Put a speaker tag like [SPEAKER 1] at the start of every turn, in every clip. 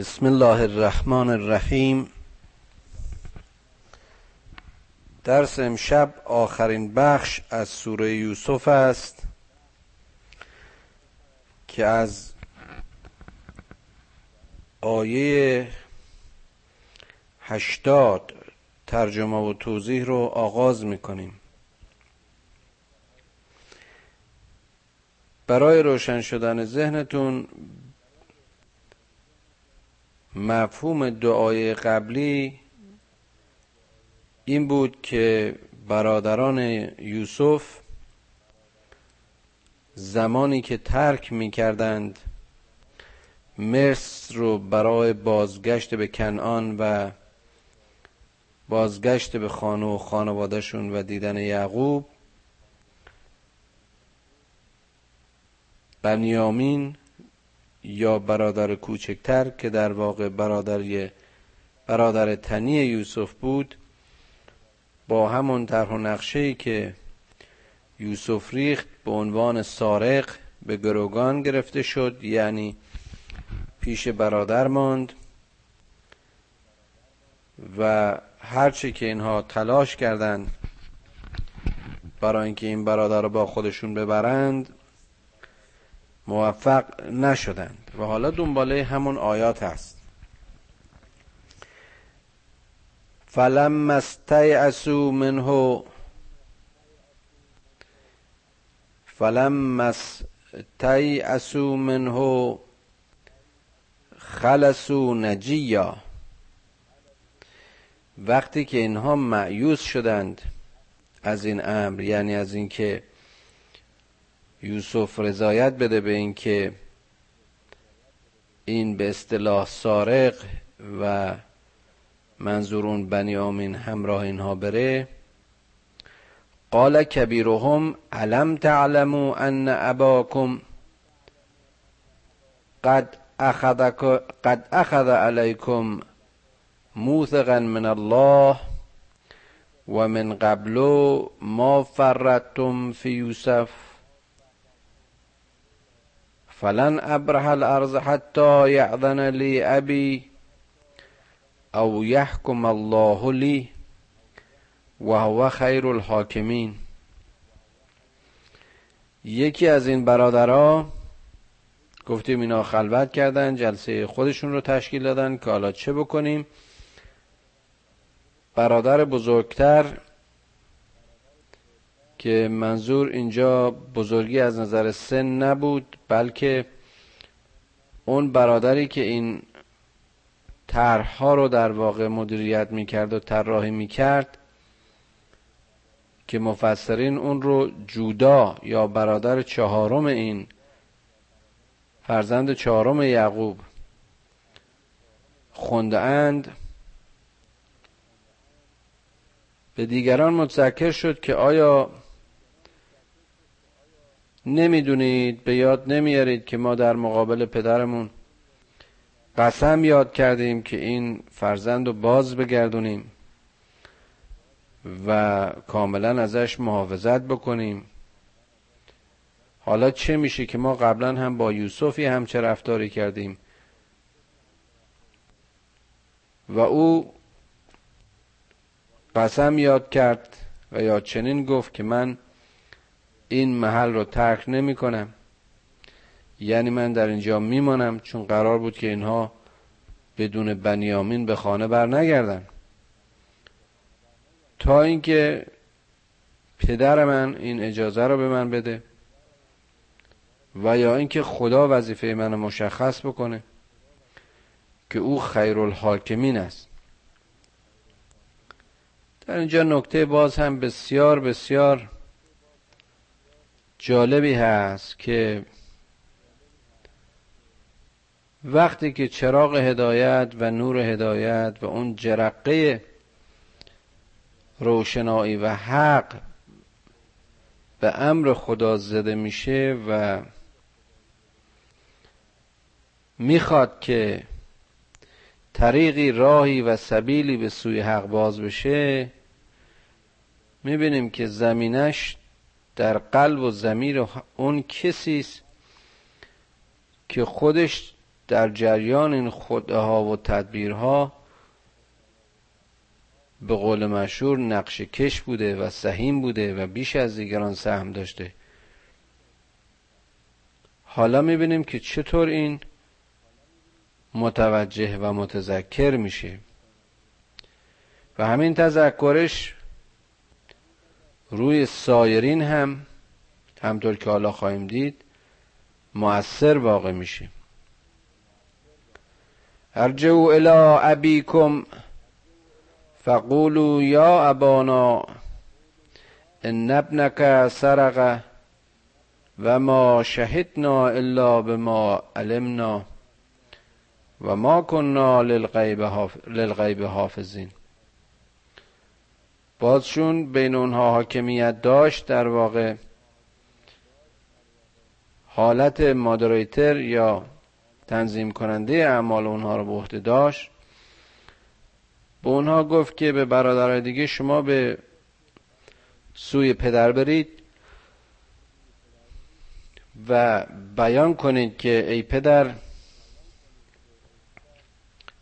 [SPEAKER 1] بسم الله الرحمن الرحیم. درس امشب آخرین بخش از سوره یوسف است که از آیه هشتاد ترجمه و توضیح رو آغاز می‌کنیم. برای روشن شدن ذهنتون مفهوم دعای قبلی این بود که برادران یوسف زمانی که ترک می کردند مصر رو برای بازگشت به کنعان و بازگشت به خانه و خانوادهشون و دیدن یعقوب بنیامین یا برادر کوچکتر که در واقع برادر برادر تنی یوسف بود با همون طرح و نقشه که یوسف ریخت به عنوان سارق به گروگان گرفته شد یعنی پیش برادر ماند و هرچه که اینها تلاش کردند برای اینکه این برادر رو با خودشون ببرند موفق نشدند. و حالا دنباله همون آیات هست. فلم استیعسو منه فلم استیعسو منه خلصو نجیا. وقتی که اینها معیوس شدند از این امر یعنی از اینکه یوسف رضایت بده به اینکه این به اصطلاح سارق و منظورون بنیامین همراه اینها بره. قال کبیرهم علم تعلموا ان اباکم قد اخذ قد اخذ علیکم موثقا من الله و من قبل ما فردتم فی یوسف. فلن ابرح الارض حتى یعذن لی ابی او یحکم الله لی و هو خیر الحاکمین. یکی از این برادرها گفتیم اینا خلوت کردن جلسه خودشون رو تشکیل دادن که حالا چه بکنیم؟ برادر بزرگتر که منظور اینجا بزرگی از نظر سن نبود بلکه اون برادری که این طرحها رو در واقع مدیریت می‌کرد و طراحی می‌کرد که مفسرین اون رو جودا یا برادر چهارم این فرزند چهارم یعقوب خونده اند به دیگران متذکر شد که آیا نمی‌دونید به یاد نمیارید که ما در مقابل پدرمون قسم یاد کردیم که این فرزند رو باز بگردونیم و کاملا ازش محافظت بکنیم. حالا چه میشه که ما قبلا هم با یوسفی هم چه رفتاری کردیم؟ و او قسم یاد کرد و یا چنین گفت که من این محل رو ترک نمی کنم. یعنی من در اینجا میمانم چون قرار بود که اینها بدون بنیامین به خانه بر نگردن. تا اینکه پدر من این اجازه رو به من بده و یا اینکه خدا وظیفه من مشخص بکنه که او خیر الحاکمین است. در اینجا نکته باز هم بسیار بسیار جالبی هست که وقتی که چراغ هدایت و نور هدایت و اون جرقه روشنایی و حق به امر خدا زده میشه و می‌خواد که طریقی راهی و سبیلی به سوی حق باز بشه می‌بینیم که زمینش در قلب و زمیر اون کسی است که خودش در جریان این خودها و تدبیرها به قول مشهور نقش کش بوده و سهیم بوده و بیش از دیگران سهم داشته. حالا می‌بینیم که چطور این متوجه و متذکر میشه. و همین تذکرش روی سایرین هم همطور که حالا خواهیم دید مؤثر واقع میشه. ارجعوا الى ابیکم فقولوا یا ابانا ان ابنك سرق و ما شهدنا الا بما علمنا و ما کننا للغیب, حافظین. بازشون بین اونها حاکمیت داشت در واقع حالت مادریتر یا تنظیم کننده اعمال اونها رو به عهده داشت. به اونها گفت که به برادرای دیگه شما به سوی پدر برید و بیان کنید که ای پدر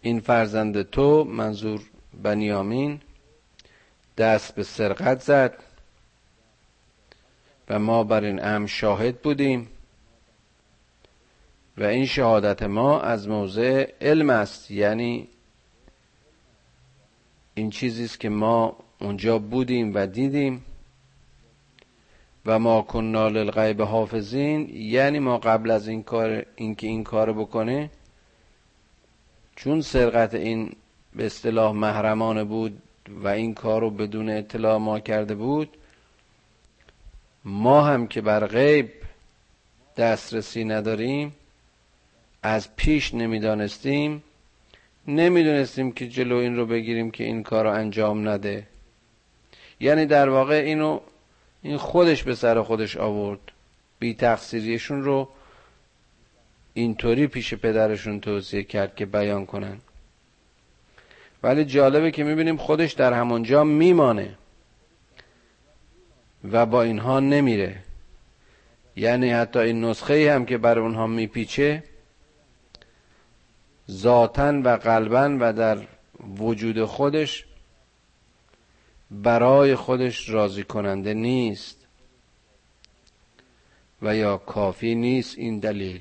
[SPEAKER 1] این فرزند تو منظور بنیامین دست به سرقت زد و ما بر این ام شاهد بودیم و این شهادت ما از موضع علم است یعنی این چیزی است که ما اونجا بودیم و دیدیم و ما کننا للغیب حافظین یعنی ما قبل از این کار اینکه این کار بکنه چون سرقت این به اصطلاح محرمانه بود و این کار رو بدون اطلاع ما کرده بود ما هم که بر غیب دسترسی نداریم از پیش نمی‌دانستیم نمی‌دونستیم که جلو این رو بگیریم که این کار رو انجام نده. یعنی در واقع اینو این خودش به سر خودش آورد. بی تقصیریشون رو اینطوری پیش پدرشون توصیه کرد که بیان کنن. ولی جالبه که می‌بینیم خودش در همونجا میمانه و با اینها نمیره. یعنی حتی این نسخه هم که بر اونها میپیچه ذاتا و قلبا و در وجود خودش برای خودش راضی کننده نیست و یا کافی نیست این دلیل.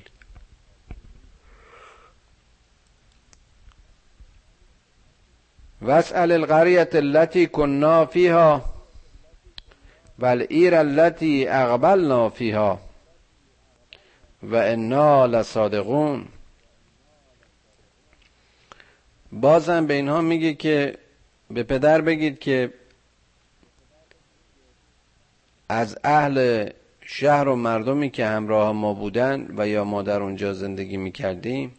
[SPEAKER 1] واسأل القرية التي كنا فيها والعير التي اقبلنا فيها و انا لصادقون. بازم به اینها میگه که به پدر بگید که از اهل شهر و مردمی که همراه ما بودن و یا ما در اونجا زندگی می‌کردیم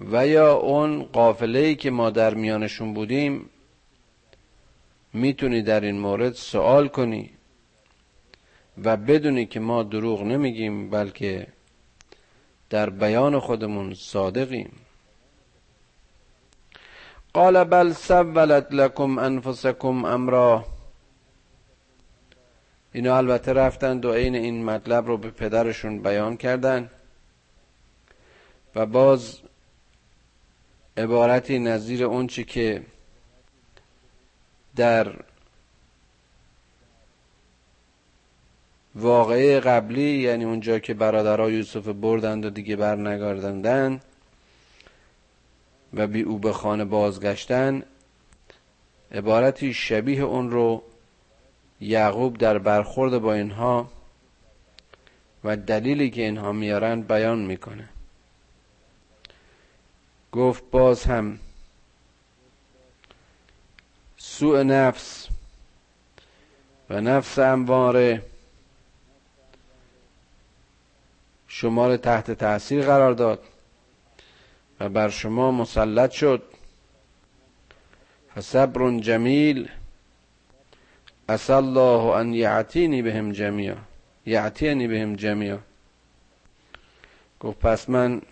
[SPEAKER 1] و یا اون قافله که ما در میانشون بودیم می‌تونی در این مورد سوال کنی و بدونی که ما دروغ نمیگیم بلکه در بیان خودمون صادقیم. قال بل سولت لكم انفسكم امرا. اینا البته رفتن و عین این مطلب رو به پدرشون بیان کردن و باز عبارتی نظیر اونچه که در واقعه قبلی یعنی اونجا که برادرها یوسف بردند و دیگه برنگردندن و بی او به خانه بازگشتن عبارتی شبیه اون رو یعقوب در برخورد با اینها و دلیلی که اینها میارن بیان می‌کنه. گفت باز هم. سوء نفس. و نفس امواره شما را تحت تاثیر قرار داد. و بر شما مسلط شد. فصبر جمیل. اصل الله ان یعتینی بهم جمیعا. یعتینی بهم جمیعا. گفت پس من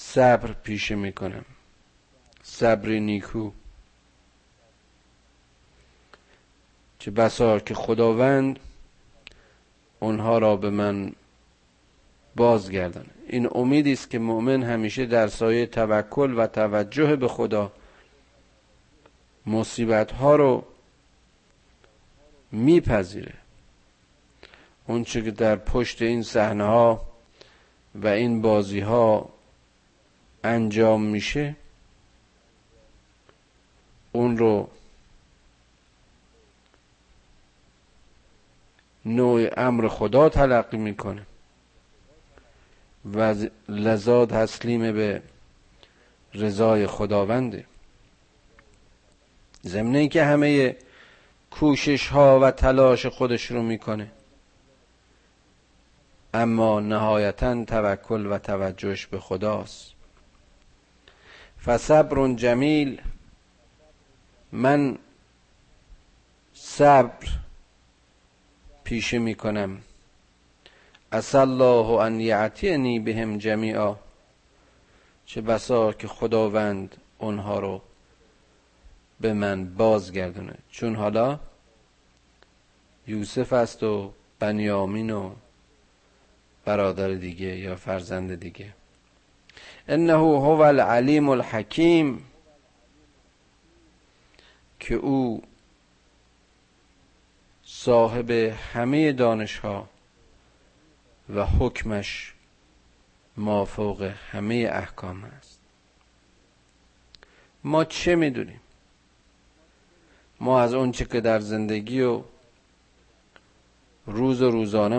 [SPEAKER 1] صبر پیشه می‌کنم. صبر نیکو. چه بسا که خداوند اونها را به من بازگردانه این امیدی است که مؤمن همیشه در سایه توکل و توجه به خدا مصیبت ها رو میپذیره. اونچه که در پشت این صحنه ها و این بازی ها انجام میشه اون رو نوع امر خدا تلقی می‌کنه. و لذا تسلیم به رضای خداونده. ضمن که همه کوشش ها و تلاش خودش رو می‌کنه. اما نهایتا توکل و توجهش به خداست. فصبر جمیل من صبر پیشه می‌کنم اس الله ان یعتینی بهم جمیعا. چه بسا که خداوند اونها رو به من بازگردونه. چون حالا یوسف است و بنیامین و برادر دیگه یا فرزند دیگه. انه هو العلیم الحکیم که او صاحب همه دانش ها و حکمش مافوق همه احکام است. ما چه می‌دونیم؟ ما از اون چه که در زندگی و روز و روزانه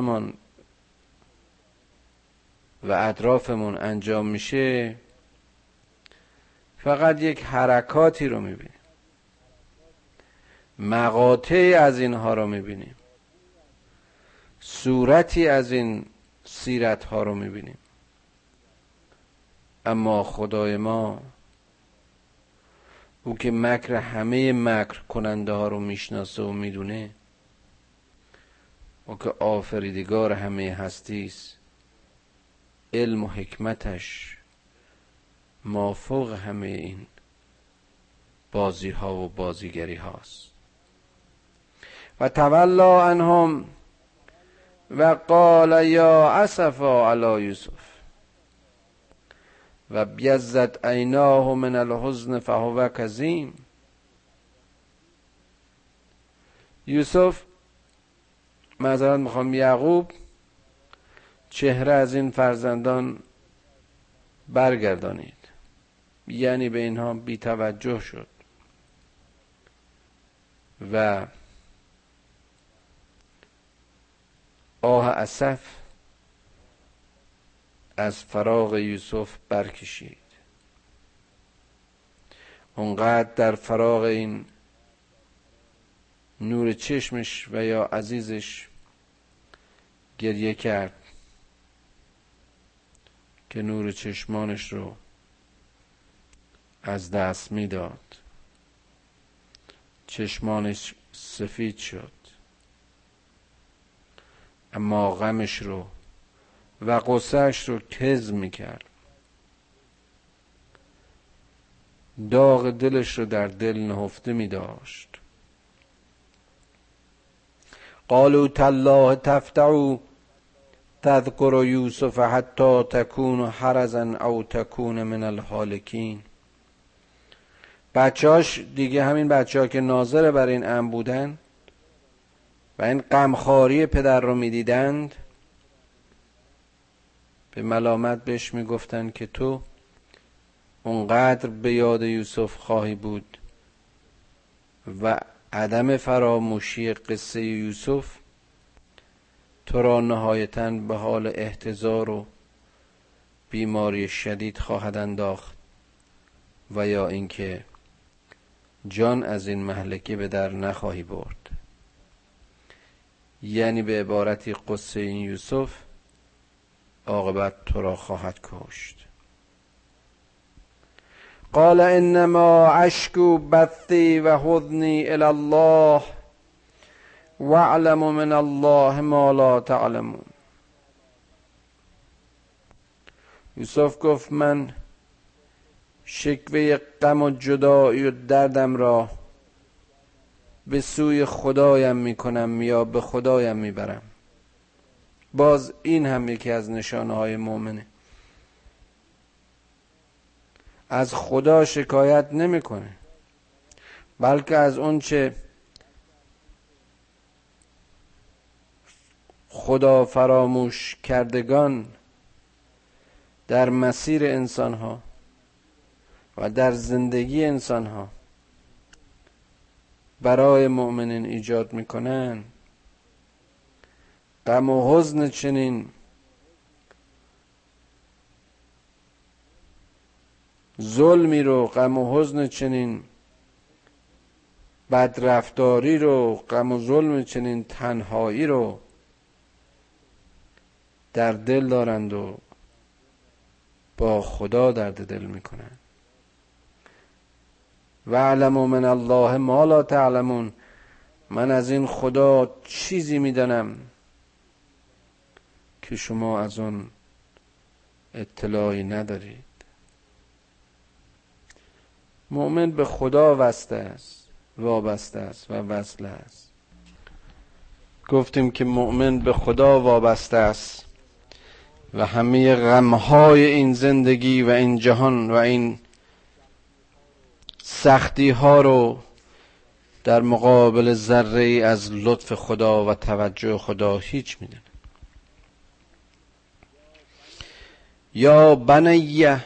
[SPEAKER 1] و اطرافمون انجام میشه فقط یک حرکاتی رو می‌بینیم. مقاطعی از اینها رو می‌بینیم. صورتی از این سیرت ها رو می‌بینیم. اما خدای ما او که مکر همه مکر کننده ها رو می‌شناسه و می‌دونه او که آفریدگار همه هستی است علم و حکمتش مافوق همه این بازی ها و بازیگری هاست و تولا عنهم و قال یا اسفا علی یوسف و بیزت عیناه من الحزن فهو کظیم. یوسف معذرت می‌خوام یعقوب چهره از این فرزندان برگردانید. یعنی به اینها بی توجه شد. و آه اسف از فراغ یوسف برکشید. اونقدر در فراغ این نور چشمش و یا عزیزش گریه کرد. که نور چشمانش رو از دست می‌داد. چشمانش سفید شد. اما غمش رو و قصهش رو کز می‌کرد. داغ دلش رو در دل نهفته می داشت قالوا تالله تفتعو تذکر یوسف حتی تکون حرزا او تکون من الحالکین. بچهاش دیگه همین بچه که ناظر بر این ام بودن و این غمخواری پدر رو می‌دیدند به ملامت بهش می‌گفتند که تو اونقدر به یاد یوسف خواهی بود و عدم فراموشی قصه یوسف تو را نهایتا به حال احتضار و بیماری شدید خواهد انداخت و یا اینکه جان از این محلکه به در نخواهی برد. یعنی به عبارتی قصه این یوسف عاقبت تو را خواهد کشت. قال انما اشکو بثی و حضنی الى الله. واعلم من الله ما لا تعلمون. یوسف گفت من شکوه غم و جدایی و دردم را به سوی خدایم می‌کنم یا به خدایم می‌برم. باز این هم یکی از نشانه های مؤمنه. از خدا شکایت نمی‌کنه بلکه از اونچه خدا فراموش کردگان در مسیر انسان ها و در زندگی انسان ها برای مؤمنین ایجاد می‌کنن. غم و حزن چنین. ظلمی رو غم و حزن چنین. بدرفتاری رو غم و ظلم چنین تنهایی رو. در دل دارند و با خدا درد دل می‌کنن و علمو من الله ما لا تعلمون. من از این خدا چیزی می‌دانم که شما از اون اطلاعی ندارید. مؤمن به خدا وسته است وابسته است و وصل است. گفتیم که مؤمن به خدا وابسته است. و همه غمهای این زندگی و این جهان و این سختی ها رو در مقابل ذره از لطف خدا و توجه خدا هیچ می‌دونه. یا بنیه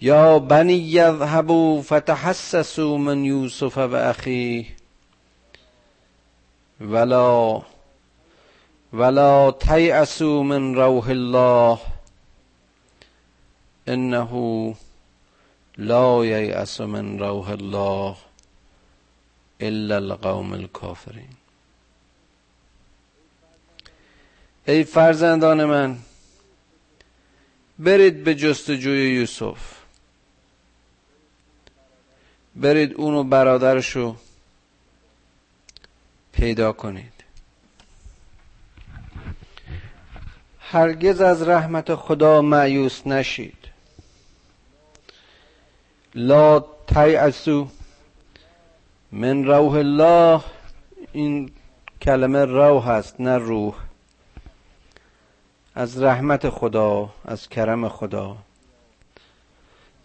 [SPEAKER 1] یا بنی یذهبوا فتحسسوا من یوسف و اخیه ولا ولا تیأسوا من روح الله انه لا ییأس من روح الله الا القوم الكافرین ای فرزندان من برید به جستجوی یوسف. برید اونو برادرشو پیدا کنید. هرگز از رحمت خدا معیوس نشید. لا تیعسو من روح الله. این کلمه روح هست نه روح. از رحمت خدا از کرم خدا.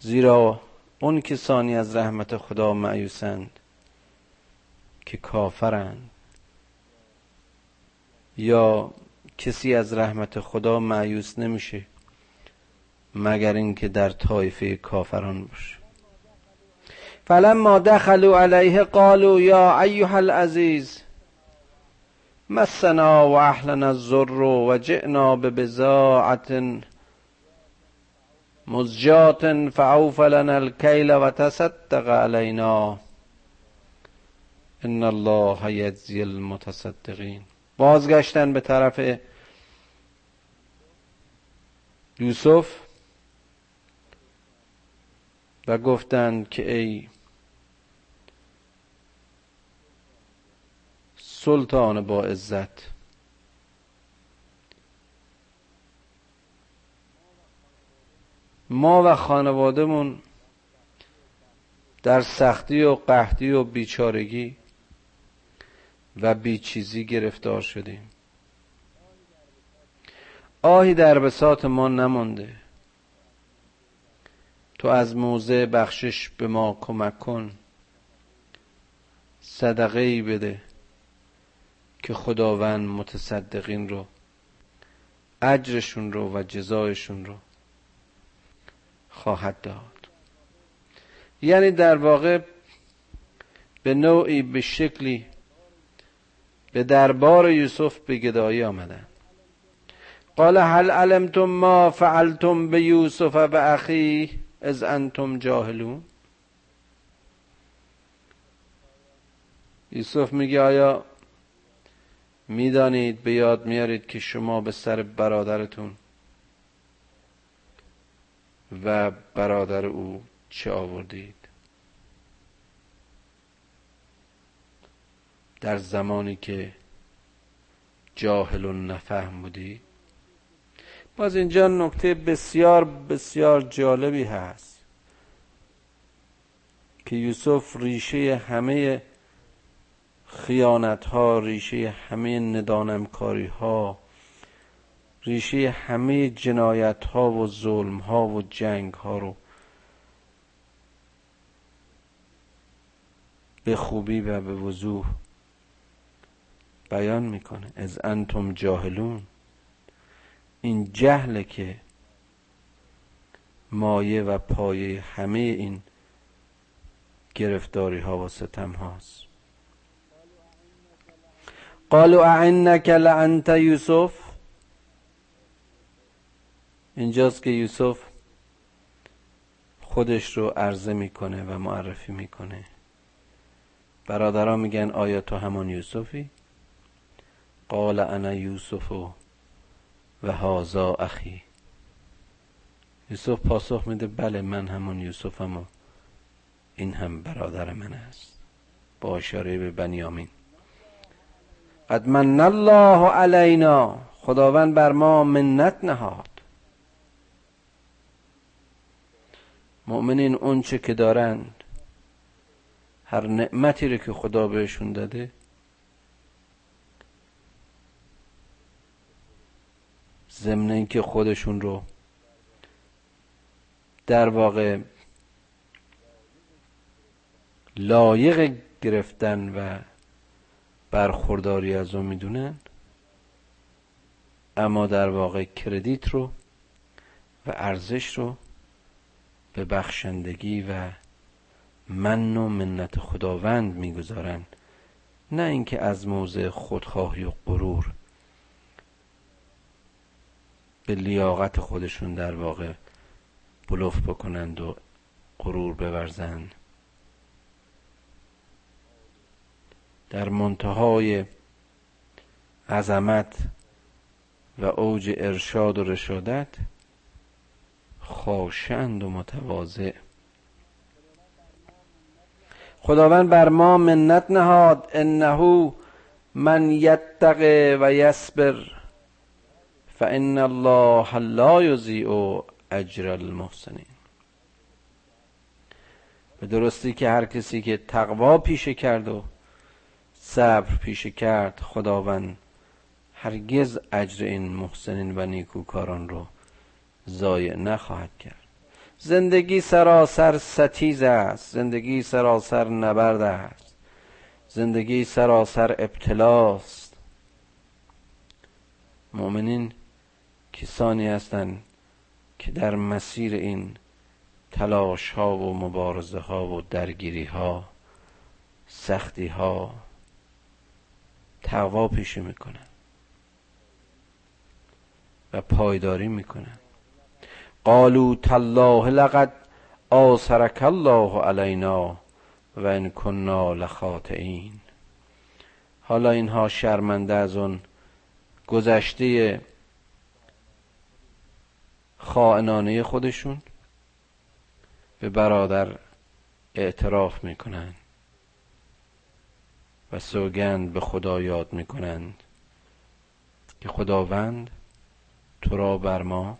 [SPEAKER 1] زیرا اون کسانی از رحمت خدا معیوسند که کافرند. یا کسی از رحمت خدا معیوس نمیشه مگر اینکه در طایفه کافران باشه. فلما دخلوا علیه قالوا یا ایها العزیز مسنا و اهلنا الضر و جئنا ببضاعت مزجات فعوف لنا الكيل و تصدق علینا ان الله یجزی المتصدقین بازگشتن به طرف یوسف و گفتند که ای سلطان با عزت ما و خانوادهمون در سختی و قحطی و بیچارگی و بیچیزی گرفتار شدیم. آهی در بساط ما نمانده. تو از موضع بخشش به ما کمک کن. صدقه ای بده که خداوند متصدقین رو اجرشون رو و جزایشون رو خواهد داد. یعنی در واقع به نوعی به شکلی به دربار یوسف به گدایی آمدن. قال هل علمتم ما فعلتم به یوسف و اخی از انتم جاهلون؟ یوسف میگه آیا می‌دانید به یاد میارید که شما به سر برادرتون و برادر او چه آوردید؟ در زمانی که جاهل و نفهم بودید باز اینجا نکته بسیار بسیار جالبی هست که یوسف ریشه همه خیانت ها ریشه همه ندانمکاری ها ریشه همه جنایت ها و ظلم ها و جنگ ها رو به خوبی و به وضوح بیان می‌کنه. از انتم جاهلون. این جهله که مایه و پایه همه این گرفتاری ها و ستم هاست. قالوا اعنک لانت یوسف. اینجاست که یوسف خودش رو عرضه می‌کنه و معرفی می‌کنه. برادران میگن آیا تو همان یوسفی؟ قال انا یوسف و هازا اخی. یوسف پاسخ میده بله من همون یوسفم و این هم برادر من است. با اشاره به بنیامین. قد من الله علینا. خداوند بر ما منت نهاد. مؤمنین اونچه که دارند هر نعمتی رو که خدا بهشون داده ضمن اینکه خودشون رو در واقع لایق گرفتن و برخورداری از اون می‌دونن اما در واقع کردیت رو و ارزش رو به بخشندگی و من و منت خداوند می‌گذارن. نه اینکه از موضع خودخواهی و غرور. به لیاقت خودشون در واقع بلوف بکنند و غرور بورزند در منتهای عظمت و اوج ارشاد و رشادت خاشند و متواضع. خداوند بر ما منت نهاد انه من یتقه و یصبر. فان الله لا یضیع اجر المحسنین به درستی که هر کسی که تقوا پیشه کرد و صبر پیشه کرد خداوند هرگز اجر این محسنین و نیکوکاران رو ضایع نخواهد کرد. زندگی سراسر ستیز است زندگی سراسر نبرد است زندگی سراسر ابتلاست. مؤمنین کسانی هستند که در مسیر این تلاش ها و مبارزه ها و درگیری ها سختی ها تقوا پیشه می‌کنن و پایداری می‌کنن قالو تالله لقد آسرک الله علینا و ان کنا لخاطئین. حالا اینها شرمنده از اون گذشته خائنانه خودشون به برادر اعتراف می‌کنند و سوگند به خدا یاد می‌کنند که خداوند تو را بر ما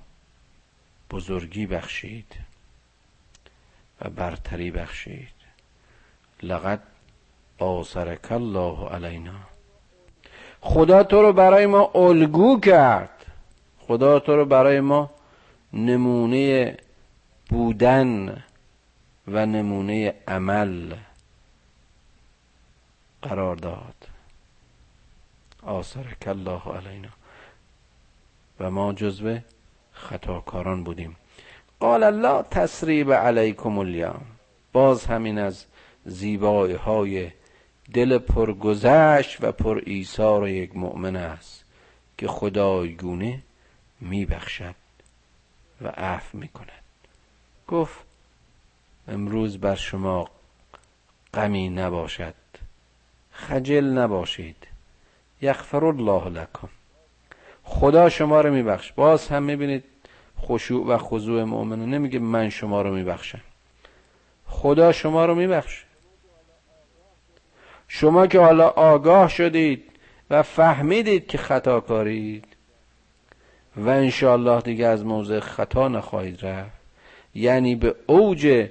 [SPEAKER 1] بزرگی بخشید و برتری بخشید. لقد آسرک الله علینا. خدا تو رو برای ما الگو کرد. خدا تو رو برای ما نمونه بودن و نمونه عمل قرار داد. آثرک الله علینا. و ما جزو خطاکاران بودیم. قال الله تسریب علیکم الیوم. باز همین از زیبایی های دل پرگذشت و پر ایثار یک مؤمن است که خدایگونه میبخشد. و عفو می‌کند. گفت امروز بر شما غمی نباشد خجل نباشید. یغفر الله لکم. خدا شما رو میبخش. باز هم می‌بینید خشوع و خضوع مؤمنه نمیگه من شما رو میبخشم. خدا شما رو میبخش. شما که حالا آگاه شدید و فهمیدید که خطا کارید و انشاءالله دیگه از موضع خطا نخواهید رفت. یعنی به اوج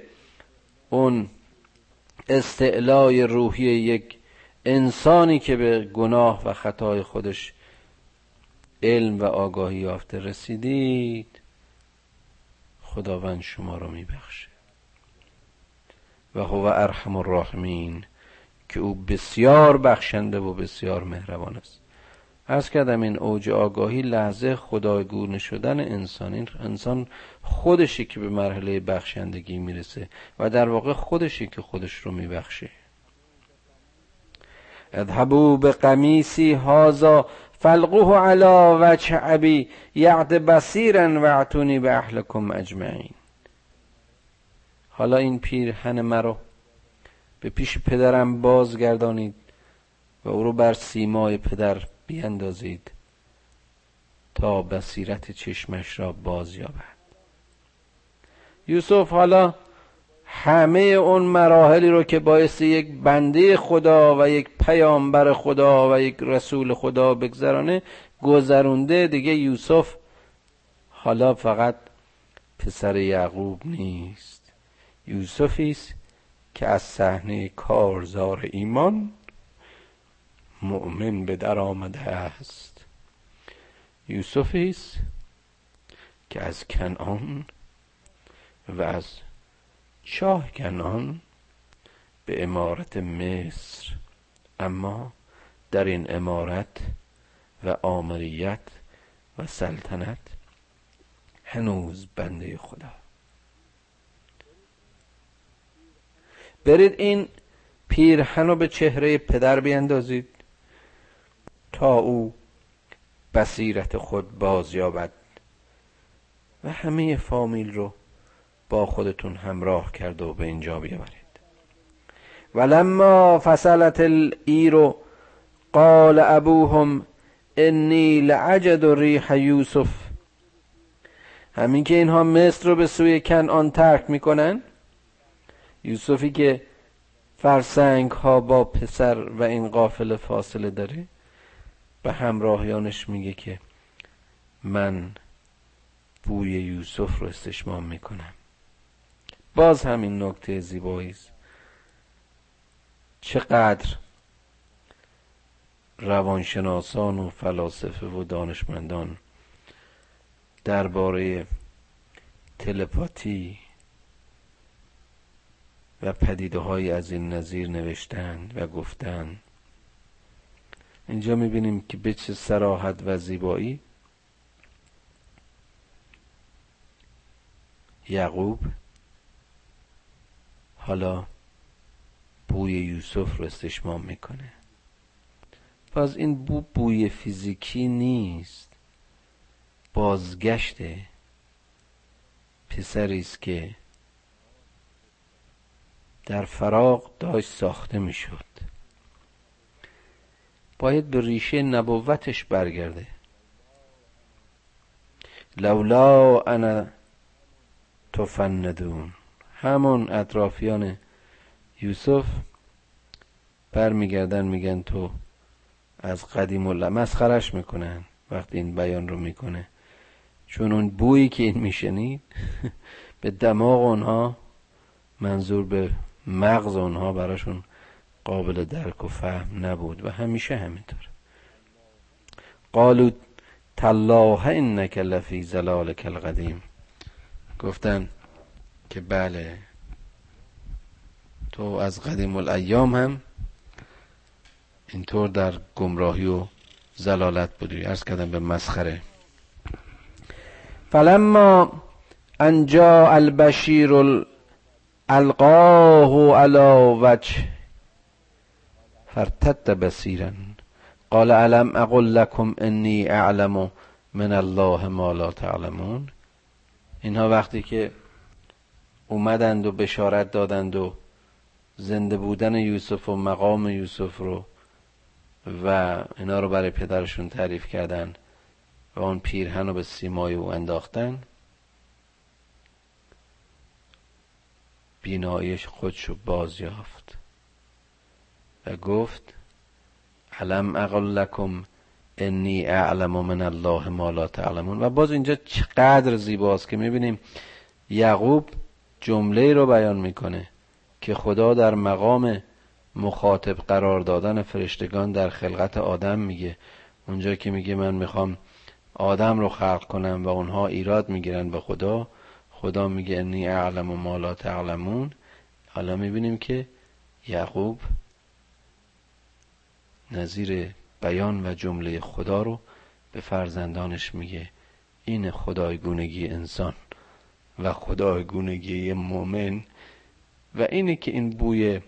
[SPEAKER 1] اون استعلای روحی یک انسانی که به گناه و خطای خودش علم و آگاهی یافته رسیدید خداوند شما رو میبخشه. و هو ارحم الراحمین که او بسیار بخشنده و بسیار مهربان است. از کردم این اوج آگاهی لحظه خدایگونه شدن انسان. این انسان خودشی که به مرحله بخشندگی می‌رسه و در واقع خودشی که خودش رو میبخشه. اذهبوا به قمیسی هازا فلقوه علا وجه ابی یعد بصیرا و اعتونی به اهلکم اجمعین. حالا این پیرهن مرا به پیش پدرم بازگردانید و او رو بر سیمای پدر بیندازید تا بصیرت چشمش را باز یابد. یوسف حالا همه اون مراحلی رو که باعث یک بنده خدا و یک پیامبر خدا و یک رسول خدا بگذرانه گذرونده دیگه یوسف حالا فقط پسر یعقوب نیست. یوسفی است که از صحنه کارزار ایمان مؤمن به در آمده است. یوسفی است که از کنعان و از شاه کنان به امارت مصر. اما در این امارت و آمریت و سلطنت هنوز بنده خدا. برید این پیرهن رو به چهره پدر بیندازید. تا او بصیرت خود باز یابد و همه فامیل رو با خودتون همراه کرد و به اینجا بیاورید. ولما فصلت الایرو قال ابوهم انی لعجد ریح یوسف. همین که اینها مصر رو به سوی کنعان ترک می‌کنن؟ یوسفی که فرسنگ ها با پسر و این قافل فاصله داره؟ به همراهیانش میگه که من بوی یوسف رو استشمام می‌کنم. باز همین نکته زیبایی چقدر روانشناسان و فلاسفه و دانشمندان درباره تلپاتی و پدیده های از این نظیر نوشتند و گفتند اینجا می‌بینیم که به چه سراحت و زیبایی یعقوب حالا بوی یوسف رو استشمام می‌کنه. باز این بو بوی فیزیکی نیست بازگشته پسری است که در فراغ داشت ساخته می‌شد. باید به ریشه نبوتش برگرده. لولا انا تفندون. همون اطرافیان یوسف برمیگردن میگن تو از قدیم الله مسخرش می‌کنن وقتی این بیان رو می‌کنه. چون اون بویی که این میشنید به دماغ اونها منظور به مغز اونها براشون قابل درک و فهم نبود و همیشه همینطور. قالو تالله انک لفی زلالک القدیم. گفتن که بله تو از قدیم الایام هم اینطور در گمراهی و زلالت بودی. ارز کردم به مسخره. فلما انجا البشیر القاه علی وجه فرتد بصیرا. قال علم اقل لكم انی اعلم من الله ما لا تعلمون. اینها وقتی که اومدند و بشارت دادند و زنده بودن یوسف و مقام یوسف رو و اینا رو برای پدرشون تعریف کردن و اون پیرهن رو به سیمای او انداختن بینایش خودشو باز یافت گفت علم اقل لکم انی اعلم من الله ما لا تعلمون. و باز اینجا چقدر زیباست که می‌بینیم یعقوب جمله رو بیان می‌کنه که خدا در مقام مخاطب قرار دادن فرشتگان در خلقت آدم میگه. اونجا که میگه من می‌خوام آدم رو خلق کنم و اونها ایراد می‌گیرن به خدا خدا میگه انی اعلم و ما لا تعلمون. حالا می‌بینیم که یعقوب نظیر بیان و جمله خدا رو به فرزندانش میگه این خدایگونگی انسان و خدایگونگی مؤمن و اینه که این بوی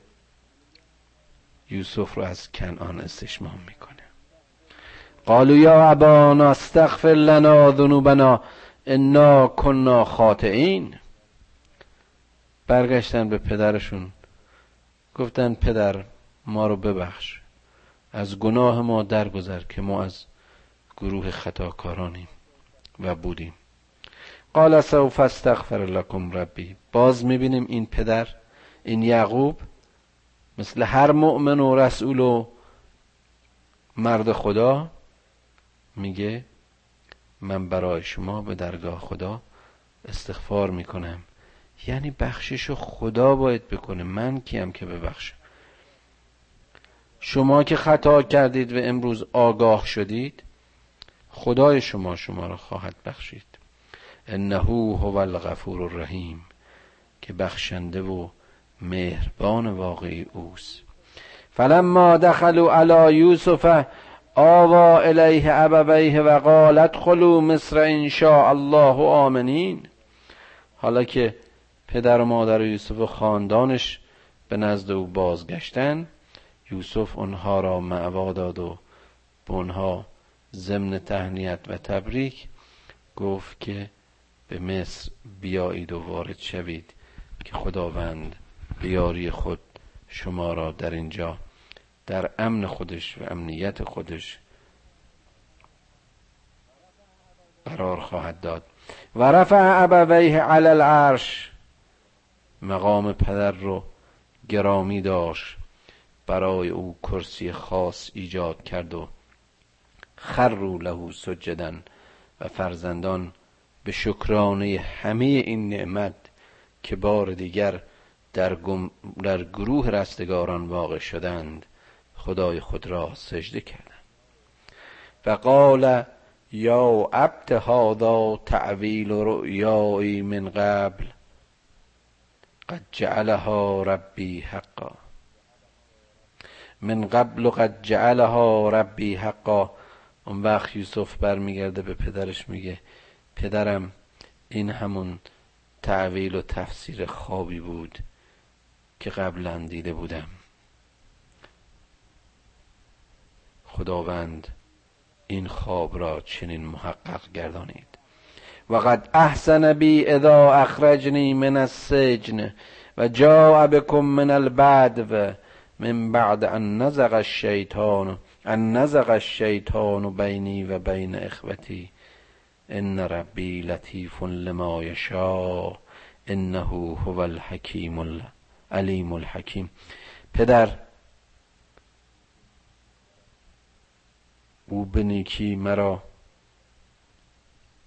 [SPEAKER 1] یوسف رو از کنعان استشمام می‌کنه. قالوا یا ابانا استغفر لنا ذنوبنا انا کنا خاطئین. برگشتن به پدرشون گفتن پدر ما رو ببخش. از گناه ما درگذر که ما از گروه خطاکارانیم و بودیم. قال سوف استغفر لكم ربی. باز می‌بینیم این پدر این یعقوب مثل هر مؤمن و رسول و مرد خدا میگه من برای شما به درگاه خدا استغفار می‌کنم. یعنی بخشش خدا باید بکنه. من کیم که ببخشم؟ شما که خطا کردید و امروز آگاه شدید خدای شما شما را خواهد بخشید. انه هو الغفور الرحیم که بخشنده و مهربان واقعی اوست. فلما دخلوا علی یوسف آوا الیه ابویه و قالت خلو مصر ان شاء الله آمنین. حالا که پدر و مادر یوسف و خاندانش به نزد او بازگشتن یوسف اونها را معوا داد و به اونها ضمن تهنیت و تبریک گفت که به مصر بیایید و وارد شوید که خداوند بیاری خود شما را در اینجا در امن خودش و امنیت خودش قرار خواهد داد. و رفع ابویه علی العرش مقام پدر رو گرامی داشت. برای او کرسی خاص ایجاد کرد و خرو له سجدن و فرزندان به شکرانه همه این نعمت که بار دیگر در, در گروه رستگاران واقع شدند خدای خود را سجده کردند. و قال یا عبد هذا تعویل رؤیایی من قبل قد جعلها ربی حقا. من قبل قد جعلها ربی حقا. اون وقت یوسف برمیگرده به پدرش میگه پدرم این همون تعویل و تفسیر خوابی بود که قبلا دیده بودم. خداوند این خواب را چنین محقق گردانید. و قد احسن بی اذا اخرجنی من السجن و جاء بكم من البدو. من بعد ان نزغ الشیطان ان نزغ الشیطان بینی و بین اخوتی. ان ربی لطیف لما یشاء انه هو الحکیم العلیم الحکیم. پدر او به نیکی مرا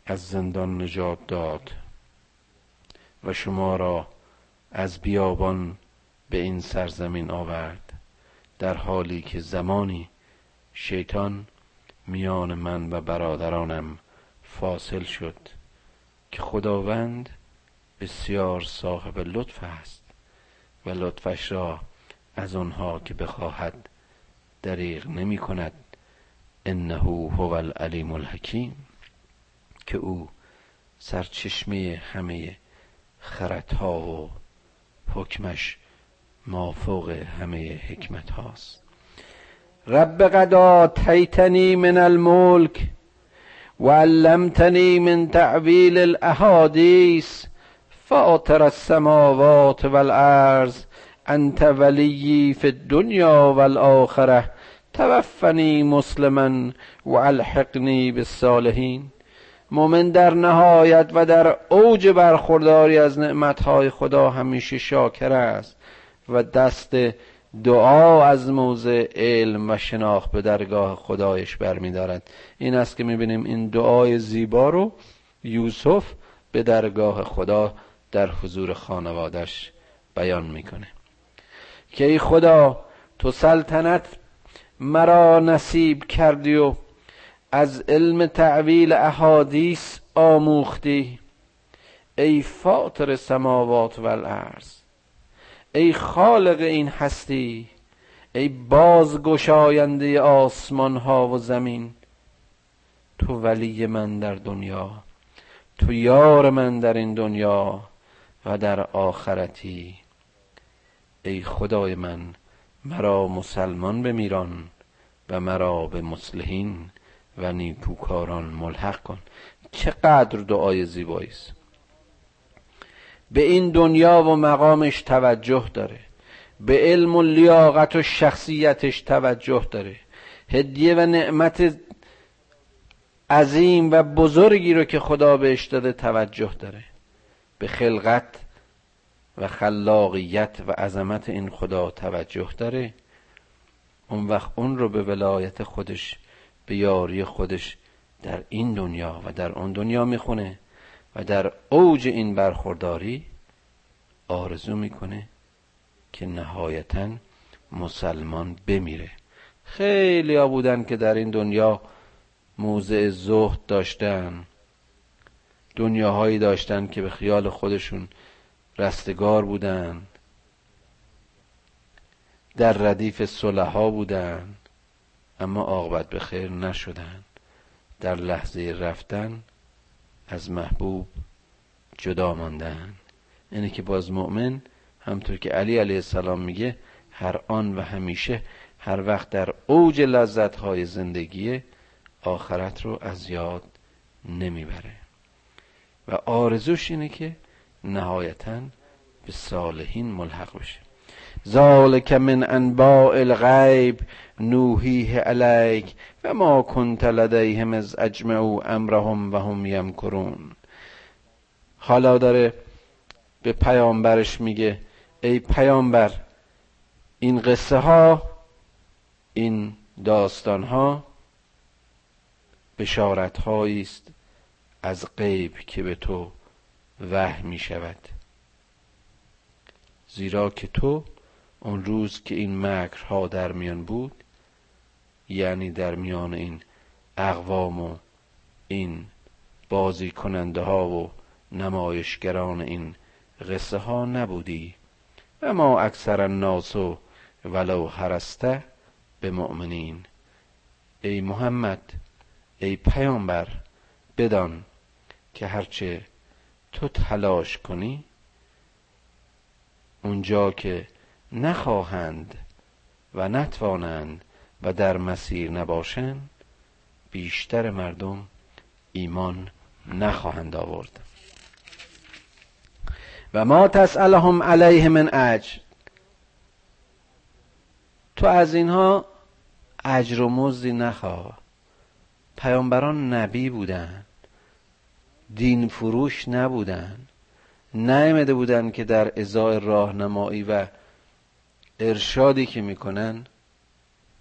[SPEAKER 1] از زندان نجات داد و شما را از بیابان به این سرزمین آورد. در حالی که زمانی شیطان میان من و برادرانم فاصل شد که خداوند بسیار صاحب لطف است و لطفش را از آنها که بخواهد دریغ نمی کند. انه هو العلیم الحکیم. که او سرچشمه همه خردها و حکمش مافوق همه حکمت هاست. رب قدا تیتنی من الملک وعلمتنی من تعویل الاحادیث. فاطر السماوات والارض انت ولی فی الدنیا والآخره توفنی مسلما و الحقنی بالصالحین. مؤمن در نهایت و در اوج برخورداری از نعمتهای خدا همیشه شاکر است. و دست دعا از موضع علم و شناخت به درگاه خدایش برمیدارد. این است که می‌بینیم این دعای زیبا رو یوسف به درگاه خدا در حضور خانوادش بیان می‌کنه. که ای خدا تو سلطنت مرا نصیب کردی و از علم تعویل احادیث آموختی. ای فاطر سماوات و الارض ای خالق این هستی ای بازگشاینده آسمان ها و زمین تو ولی من در دنیا تو یار من در این دنیا و در آخرتی. ای خدای من مرا مسلمان بمیران و مرا به مسلحین و نیکوکاران ملحق کن. چقدر دعای زیبایی است به این دنیا و مقامش توجه داره. به علم و لیاقت و شخصیتش توجه داره. هدیه و نعمت عظیم و بزرگی رو که خدا بهش داده توجه داره. به خلقت و خلاقیت و عظمت این خدا توجه داره. اون وقت اون رو به ولایت خودش به یاری خودش در این دنیا و در اون دنیا می‌خونه. و در اوج این برخورداری آرزو می‌کنه که نهایتا مسلمان بمیره. خیلی ها بودن که در این دنیا موضع زهد داشتن دنیاهایی داشتن که به خیال خودشون رستگار بودن در ردیف صلحا بودن اما عاقبت به خیر نشدن. در لحظه رفتن از محبوب جدا ماندن اینه که باز مؤمن همطور که علی علیه السلام میگه هر آن و همیشه هر وقت در اوج لذت های زندگی آخرت رو از یاد نمی‌بره. و آرزوش اینه که نهایتا به صالحین ملحق بشه. ذالک من انباء الغیب نوحیه علیک و ما کنت لدیهم از اجمعوا امرهم و هم یمکرون. حالا داره به پیامبرش میگه ای پیامبر این قصه ها این داستان ها بشارت است از غیب که به تو وحی می شود زیرا که تو اون روز که این مکرها در میان بود یعنی در میان این اقوام و این بازی کننده ها و نمایشگران این قصه ها نبودی. و ما اکثر الناس ولو هرسته به مؤمنین. ای محمد ای پیامبر بدان که هرچه تو تلاش کنی اونجا که نخواهند و نتوانند و در مسیر نباشند بیشتر مردم ایمان نخواهند آورد. و ما تسألهم علیه من اجر. تو از اینها اجر و مزدی نخواه پیامبران نبی بودن دین فروش نبودن نیامده بودن که در ازای راهنمایی و ارشادی که می‌کنن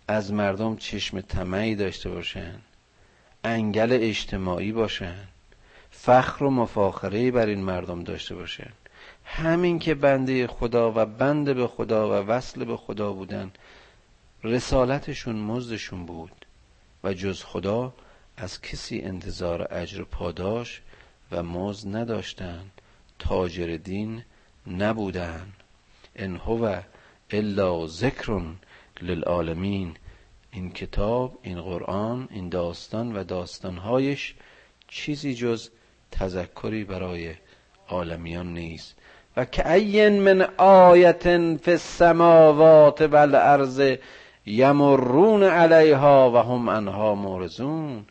[SPEAKER 1] از مردم چشم طمعی داشته باشن انگل اجتماعی باشن فخر و مفاخره بر این مردم داشته باشن. همین که بنده خدا و بنده به خدا و وصل به خدا بودن رسالتشون مزدشون بود و جز خدا از کسی انتظار اجر پاداش و مزد نداشتند تاجر دین نبودن. ان هو الا ذکر للعالمین. این کتاب این قرآن این داستان و داستانهایش چیزی جز تذکری برای عالمیان نیست. و که این من آیت فی السماوات و الارض یمرون علیها و هم انها مورزون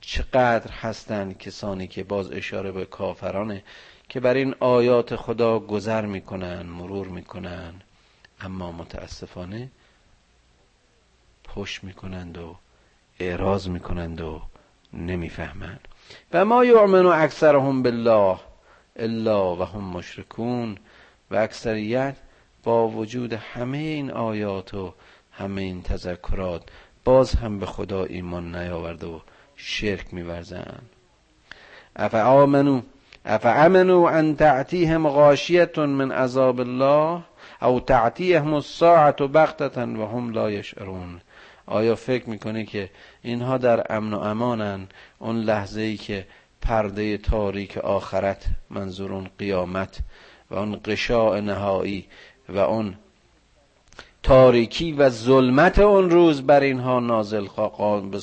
[SPEAKER 1] چقدر هستند کسانی که باز اشاره به کافرانه که بر این آیات خدا گذر می‌کنن مرور می‌کنن اما متاسفانه پشت می‌کنند و اعراض می‌کنند و نمی‌فهمند. و ما یؤمن اکثرهم بالله الا و هم مشرکون. و اکثریت با وجود همه این آیات و همه این تذکرات باز هم به خدا ایمان نیاورده و شرک میورزند. اف آمنو افامنوا ان تعتیهم غاشیه من عذاب الله؟ او تعتیهم الساعت بغتتا و هم لا یشعرون آیا فکر می‌کنه که اینها در امن و امانن؟ اون لحظه ای که پرده تاریک آخرت منظور اون قیامت و اون قشاع نهایی و اون تاریکی و ظلمت اون روز بر اینها نازل به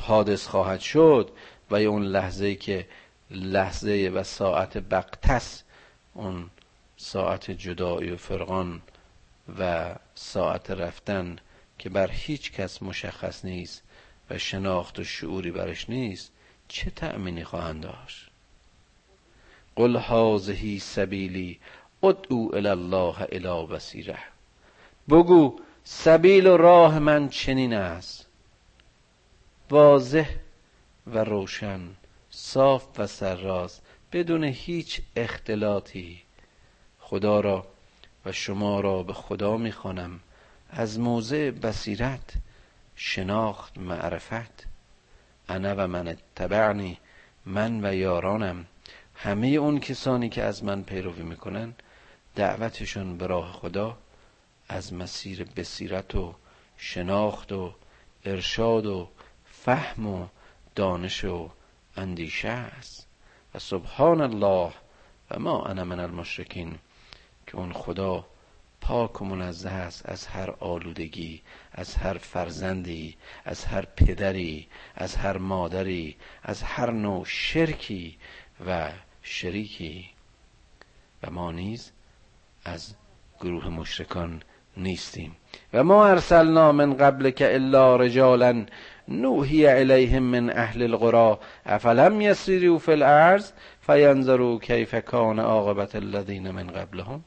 [SPEAKER 1] حادث خواهد شد و اون لحظه که لحظه و ساعت بقتس اون ساعت جدایی و فرقان و ساعت رفتن که بر هیچ کس مشخص نیست و شناخت و شعوری برش نیست چه تأمینی خواهند داشت؟ قل هازهی سبیلی ادعو الله الی بصیره. بگو سبیل و راه من چنین است. واضح و روشن صاف و سرراست بدون هیچ اختلاطی. خدا را و شما را به خدا می‌خوانم. از موضع بصیرت شناخت معرفت. انا و من تبعنی من و یارانم. همه اون کسانی که از من پیروی می‌کنن دعوتشون به راه خدا از مسیر بصیرت و شناخت و ارشاد و فهم و دانش و اندیشه است. و سبحان الله و ما انا من المشرکین. که اون خدا پاک و منزه است از هر آلودگی از هر فرزندی از هر پدری از هر مادری از هر نوع شرکی و شریکی. و ما نیز از گروه مشرکان نیستیم. و ما ارسلنا من قبل که الا رجالا نوحی الیهم من اهل القرى افلم یسیروا فی الارض فینظروا کیف کان عاقبت الذین من قبلهم؟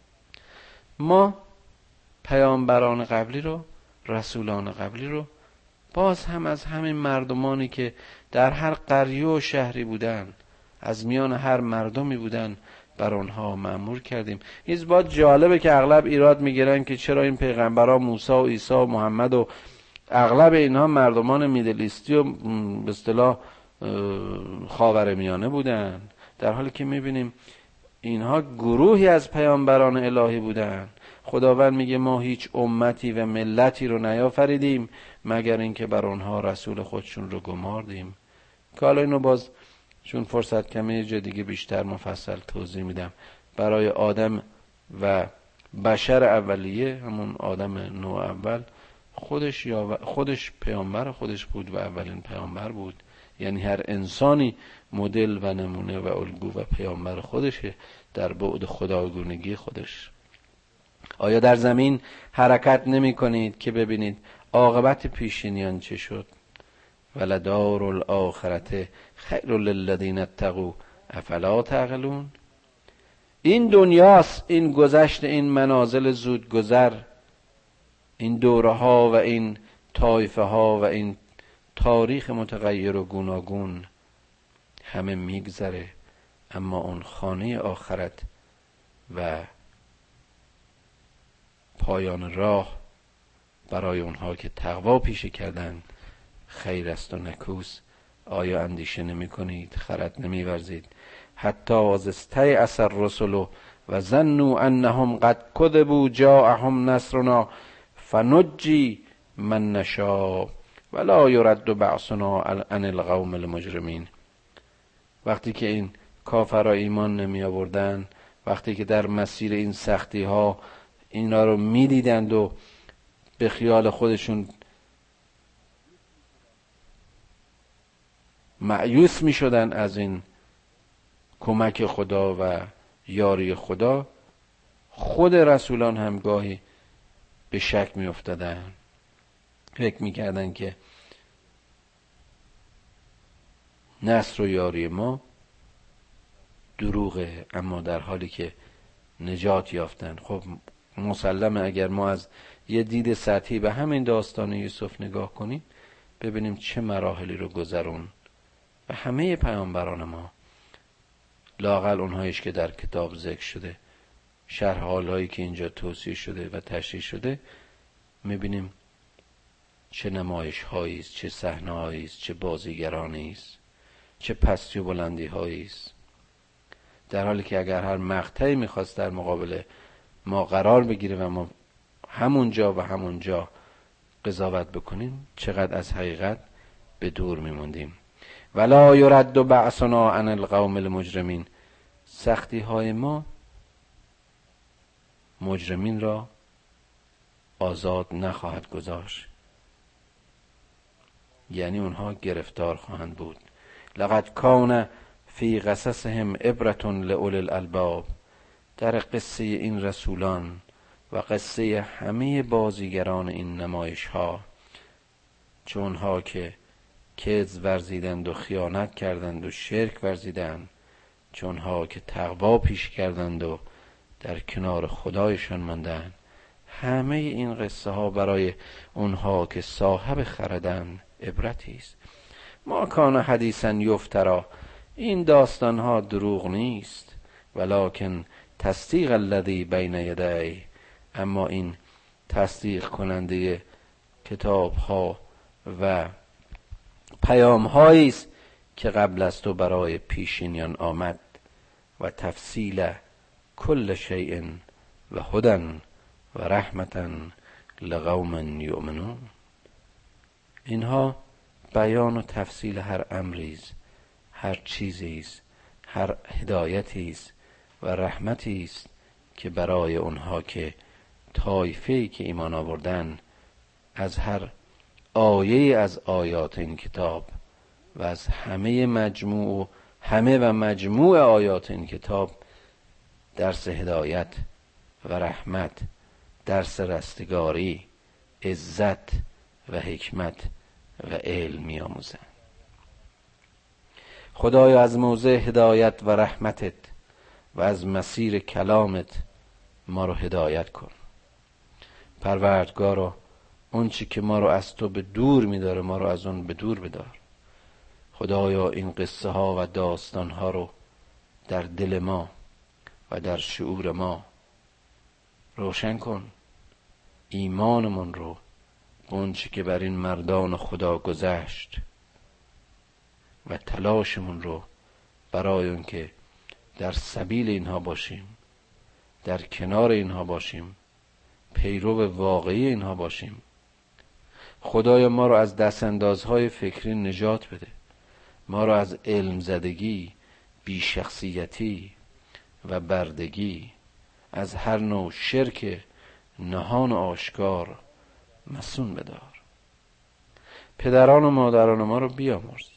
[SPEAKER 1] ما پیامبران قبلی رو رسولان قبلی رو باز هم از همین مردمانی که در هر قریه و شهری بودن از میان هر مردمی بودن بر آنها معمور کردیم. این باید جالبه که اغلب ایراد می‌گیرن که چرا این پیغمبران موسی و عیسی و محمد و اغلب اینها مردمان میدلیستی و به اصطلاح خاور میانه بودن. در حالی که می‌بینیم اینها گروهی از پیامبران الهی بودن خداوند میگه ما هیچ امتی و ملتی رو نیافریدیم مگر اینکه بر آنها رسول خودشون رو گماردیم. که حالا اینو باز چون فرصت کمه یه دیگه بیشتر مفصل توضیح میدم. برای آدم و بشر اولیه همون آدم نو اول خودش یا خودش پیامبر خودش بود و اولین پیامبر بود. یعنی هر انسانی مدل و نمونه و الگو و پیامبر خودشه در بعد خداگونگی خودش. آیا در زمین حرکت نمی کنید که ببینید عاقبت پیشینیان چه شد؟ ولدار الاخرت خیر للذین اتقوا افلا تعقلون؟ این دنیاست این گذشت این منازل زود گذر این دوره ها و این طایفه ها و این تاریخ متغیر و گوناگون همه میگذره اما اون خانه آخرت و پایان راه برای اونها که تقوا پیشه کردن خیر است و نکوس. آیا اندیشه نمی کنید؟ خرد نمی ورزید. حتی از اثر رسول و زنو انهم قد کذبوا جاءهم نصرنا. فنجی من نشا ولا یرد بعثنا عن القوم المجرمین. وقتی که این کافرها ایمان نمی آوردن وقتی که در مسیر این سختی ها اینا رو می‌دیدند و به خیال خودشون معیوس می شدن از این کمک خدا و یاری خدا خود رسولان هم گاهی به شک می افتادن فکر می کردن که نصر و یاری ما دروغه اما در حالی که نجات یافتن. خب مسلمه اگر ما از یه دید سطحی به همین داستان یوسف نگاه کنیم ببینیم چه مراحلی رو گذرون. و همه پیامبران ما لاقل اونهایش که در کتاب ذکر شده شرح حالهایی که اینجا توصیه شده و تشریح شده می‌بینیم چه نمایش است چه صحنه است چه بازیگرانی است چه پستی و بلندی است در حالی که اگر هر مقطعی می‌خواست در مقابل ما قرار بگیره و ما همونجا و همونجا قضاوت بکنیم چقدر از حقیقت به دور میموندیم. ولا یرد بعثنا عن القوم المجرمین سختی های ما مجرمین را آزاد نخواهد گذاشت. یعنی اونها گرفتار خواهند بود. لقد کان فی قصصهم عبرتون لأول الالباب. در قصه این رسولان و قصه همه بازیگران این نمایش ها چون ها که کز ورزیدند و خیانت کردند و شرک ورزیدند چون ها که تقوا پیش کردند و در کنار خدایشان ماندند همه این قصه ها برای اونها که صاحب خردند عبرتی است. ما کان حدیثا یفترا. این داستان ها دروغ نیست. ولکن تصدیق الذی بین یدی. اما این تصدیق کننده کتاب ها و پیام است که قبل از تو برای پیشینیان آمد و تفصیل کل شیء و هدن و رحمتا لقوم یؤمنون. اینها بیان و تفصیل هر امریز هر چیزی است هر هدایتی است و رحمتی است که برای اونها که طایفه که ایمان آوردن از هر آیه از آیات این کتاب و از همه مجموع و همه و مجموع آیات این کتاب درس هدایت و رحمت درس رستگاری عزت و حکمت و علم می آموزن خدایا از موضع هدایت و رحمتت و از مسیر کلامت ما رو هدایت کن. پروردگارا اون چی که ما رو از تو به دور میداره ما رو از اون به دور بدار. خدایا این قصه ها و داستان ها رو در دل ما و در شعور ما روشن کن. ایمانمون رو اونچه که بر این مردان خدا گذشت. و تلاشمون رو برای اون که در سبیل اینها باشیم در کنار اینها باشیم پیرو واقعی اینها باشیم. خدای ما رو از دستاندازهای فکری نجات بده. ما رو از علم زدگی بیشخصیتی و بردگی از هر نوع شرک نهان و آشکار مسون بدار. پدران و مادران ما رو بیامرز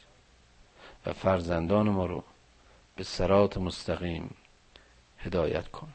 [SPEAKER 1] و فرزندان ما رو به سرات مستقیم هدایت کن.